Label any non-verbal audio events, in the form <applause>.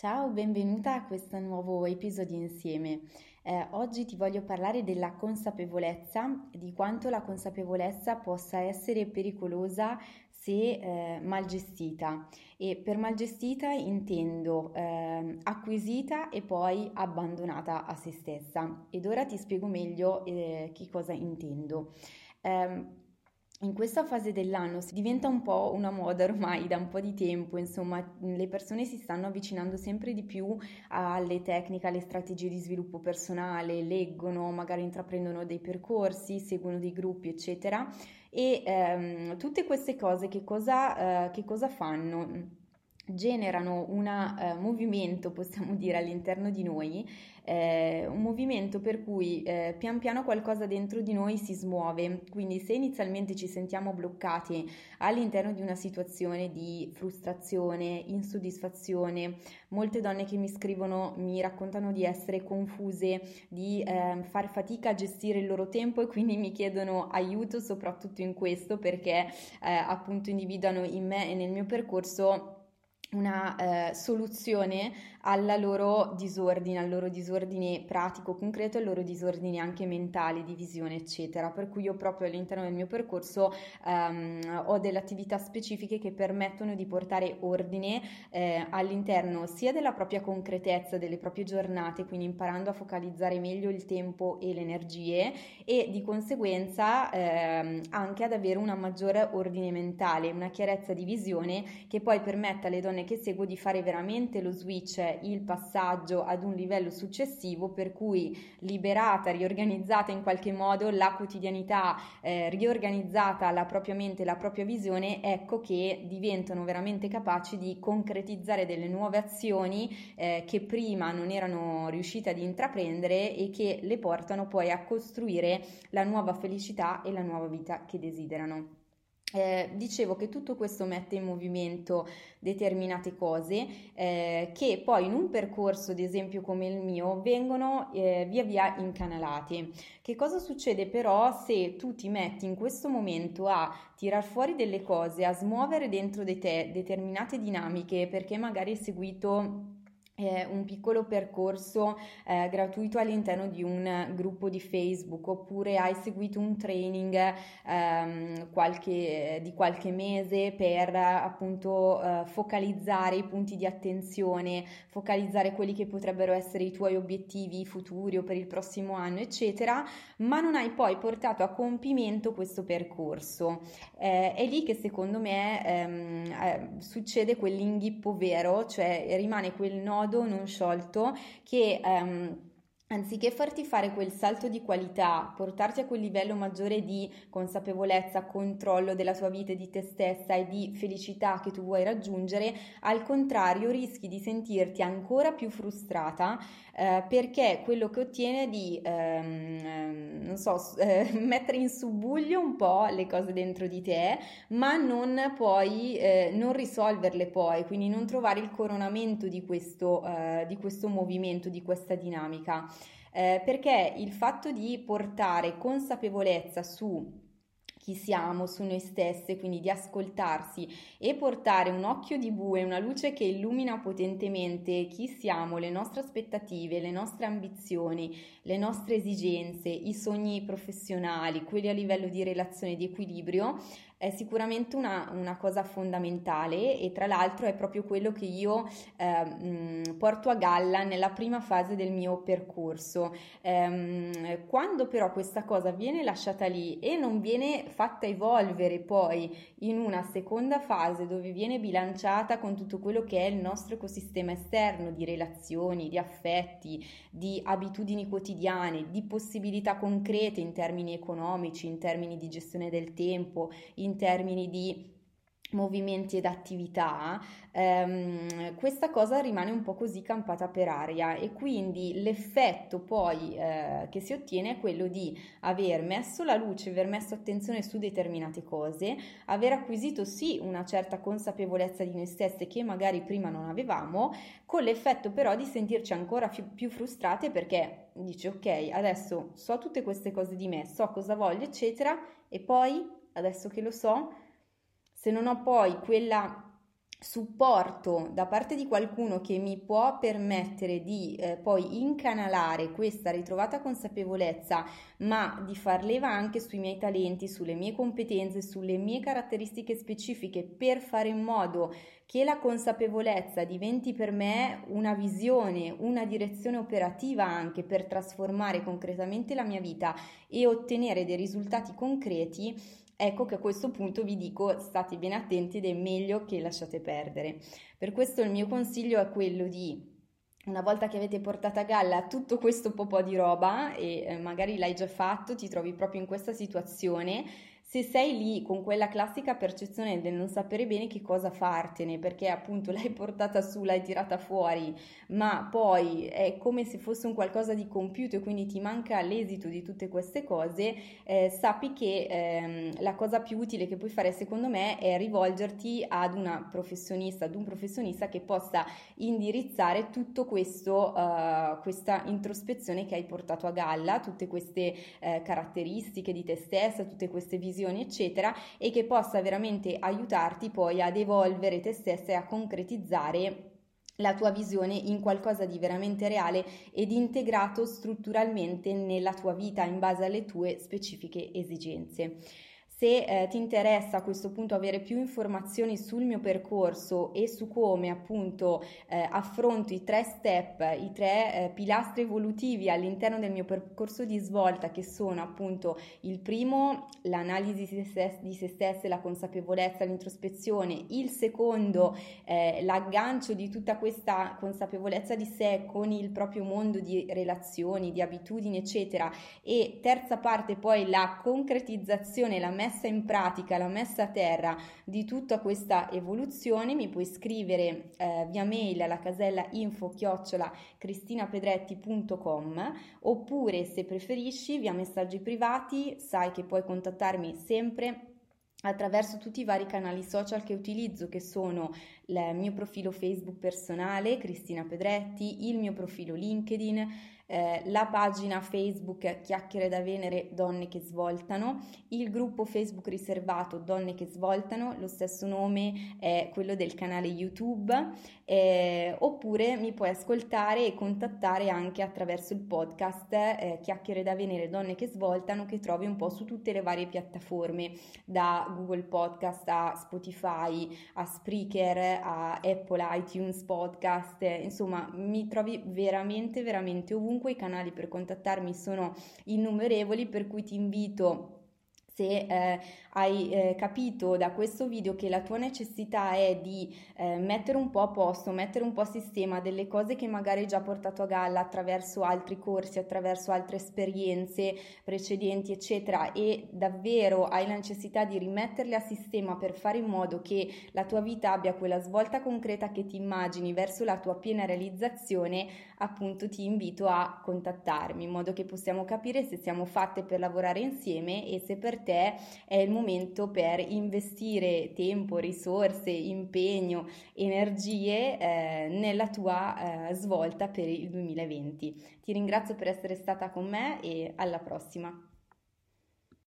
Ciao, benvenuta a questo nuovo episodio insieme. Eh, oggi ti voglio parlare della consapevolezza, di quanto la consapevolezza possa essere pericolosa se eh, mal gestita. E per mal gestita intendo eh, acquisita e poi abbandonata a se stessa. Ed ora ti spiego meglio eh, che cosa intendo. Um, in questa fase dell'anno diventa un po' una moda ormai da un po' di tempo, insomma, le persone si stanno avvicinando sempre di più alle tecniche, alle strategie di sviluppo personale, leggono, magari intraprendono dei percorsi, seguono dei gruppi, eccetera. E ehm, tutte queste cose che cosa, eh, che cosa fanno? Generano un uh, movimento, possiamo dire, all'interno di noi, eh, un movimento per cui eh, pian piano qualcosa dentro di noi si smuove. Quindi se inizialmente ci sentiamo bloccati all'interno di una situazione di frustrazione, insoddisfazione, molte donne che mi scrivono mi raccontano di essere confuse, di eh, far fatica a gestire il loro tempo e quindi mi chiedono aiuto soprattutto in questo perché eh, appunto individuano in me e nel mio percorso una eh, soluzione alla loro disordine, al loro disordine pratico, concreto, al loro disordine anche mentale, di visione, eccetera. Per cui io proprio all'interno del mio percorso ehm, ho delle attività specifiche che permettono di portare ordine eh, all'interno sia della propria concretezza, delle proprie giornate, quindi imparando a focalizzare meglio il tempo e le energie e di conseguenza ehm, anche ad avere una maggiore ordine mentale, una chiarezza di visione che poi permetta alle donne che seguo di fare veramente lo switch il passaggio ad un livello successivo per cui liberata, riorganizzata in qualche modo la quotidianità, eh, riorganizzata la propria mente, la propria visione, ecco che diventano veramente capaci di concretizzare delle nuove azioni eh, che prima non erano riuscite ad intraprendere e che le portano poi a costruire la nuova felicità e la nuova vita che desiderano. Eh, dicevo che tutto questo mette in movimento determinate cose eh, che poi in un percorso, ad esempio come il mio, vengono eh, via via incanalate. Che cosa succede però se tu ti metti in questo momento a tirar fuori delle cose, a smuovere dentro di te determinate dinamiche perché magari hai seguito un piccolo percorso eh, gratuito all'interno di un gruppo di Facebook oppure hai seguito un training ehm, qualche, di qualche mese per appunto eh, focalizzare i punti di attenzione, focalizzare quelli che potrebbero essere i tuoi obiettivi futuri o per il prossimo anno, eccetera, ma non hai poi portato a compimento questo percorso. Eh, è lì che secondo me ehm, eh, succede quell'inghippo vero, cioè rimane quel nodo nodo non sciolto che ehm, Anziché farti fare quel salto di qualità, portarti a quel livello maggiore di consapevolezza, controllo della tua vita e di te stessa e di felicità che tu vuoi raggiungere, al contrario rischi di sentirti ancora più frustrata eh, perché quello che ottiene è di, ehm, ehm non so, eh, <laughs> mettere in subbuglio un po' le cose dentro di te, ma non poi, eh, non risolverle poi, quindi non trovare il coronamento di questo, eh, di questo movimento, di questa dinamica eh, perché il fatto di portare consapevolezza su chi siamo, su noi stesse, quindi di ascoltarsi e portare un occhio di bue, una luce che illumina potentemente chi siamo, le nostre aspettative, le nostre ambizioni, le nostre esigenze, i sogni professionali, quelli a livello di relazione di equilibrio, è sicuramente una, una, cosa fondamentale e tra l'altro è proprio quello che io eh, porto a galla nella prima fase del mio percorso. Eh, quando però questa cosa viene lasciata lì e non viene fatta evolvere poi in una seconda fase dove viene bilanciata con tutto quello che è il nostro ecosistema esterno di relazioni, di affetti, di abitudini quotidiane, di possibilità concrete in termini economici, in termini di gestione del tempo, in in termini di movimenti ed attività, ehm, questa cosa rimane un po' così campata per aria e quindi l'effetto poi eh, che si ottiene è quello di aver messo la luce, aver messo attenzione su determinate cose, aver acquisito sì una certa consapevolezza di noi stesse che magari prima non avevamo, con l'effetto però di sentirci ancora più, più frustrate perché dici ok adesso so tutte queste cose di me, so cosa voglio eccetera e poi adesso che lo so, se non ho poi quella supporto da parte di qualcuno che mi può permettere di eh, poi incanalare questa ritrovata consapevolezza, ma di far leva anche sui miei talenti, sulle mie competenze, sulle mie caratteristiche specifiche per fare in modo che la consapevolezza diventi per me una visione, una direzione operativa anche per trasformare concretamente la mia vita e ottenere dei risultati concreti, ecco che a questo punto vi dico state ben attenti ed è meglio che lasciate perdere. Per questo il mio consiglio è quello di una volta che avete portato a galla tutto questo po' di roba e eh, magari l'hai già fatto, ti trovi proprio in questa situazione, se sei lì con quella classica percezione del non sapere bene che cosa fartene, perché appunto <laughs> l'hai portata su, l'hai tirata fuori, ma poi è come se fosse un qualcosa di compiuto e quindi ti manca l'esito di tutte queste cose, eh, sappi che ehm, la cosa più utile che puoi fare secondo me è rivolgerti ad una professionista, ad un professionista che possa indirizzare tutto questo, uh, questa introspezione che hai portato a galla, tutte queste uh, caratteristiche di te stessa, tutte queste visioni decisioni, eccetera, e che possa veramente aiutarti poi ad evolvere te stessa e a concretizzare la tua visione in qualcosa di veramente reale ed integrato strutturalmente nella tua vita in base alle tue specifiche esigenze. Se eh, ti interessa a questo punto avere più informazioni sul mio percorso e su come appunto eh, affronto i tre step, i tre eh, pilastri evolutivi all'interno del mio percorso di svolta che sono appunto il primo l'analisi di se, di se stessa, la consapevolezza, l'introspezione, il secondo eh, l'aggancio di tutta questa consapevolezza di sé con il proprio mondo di relazioni, di abitudini eccetera e terza parte poi la concretizzazione, la messa messa in pratica, la messa a terra di tutta questa evoluzione, mi puoi scrivere eh, via mail alla casella info chiocciola cristinapedretti.com oppure se preferisci via messaggi privati, sai che puoi contattarmi sempre attraverso tutti i vari canali social che utilizzo che sono il mio profilo Facebook personale Cristina Pedretti, il mio profilo LinkedIn, eh, la pagina Facebook Chiacchiere da Venere Donne che svoltano, il gruppo Facebook riservato Donne che svoltano, lo stesso nome è quello del canale YouTube, eh, oppure mi puoi ascoltare e contattare anche attraverso il podcast eh, Chiacchiere da Venere Donne che svoltano che trovi un po' su tutte le varie piattaforme, da Google Podcast a Spotify, a Spreaker, a Apple iTunes Podcast, insomma mi trovi veramente veramente ovunque. I canali per contattarmi sono innumerevoli, per cui ti invito se eh, hai eh, capito da questo video che la tua necessità è di eh, mettere un po' a posto, mettere un po' a sistema delle cose che magari hai già portato a galla attraverso altri corsi, attraverso altre esperienze precedenti, eccetera, e davvero hai la necessità di rimetterle a sistema per fare in modo che la tua vita abbia quella svolta concreta che ti immagini verso la tua piena realizzazione, appunto ti invito a contattarmi in modo che possiamo capire se siamo fatte per lavorare insieme e se per te è il momento per investire tempo, risorse, impegno, energie eh, nella tua eh, svolta per il 2020. Ti ringrazio per essere stata con me e alla prossima.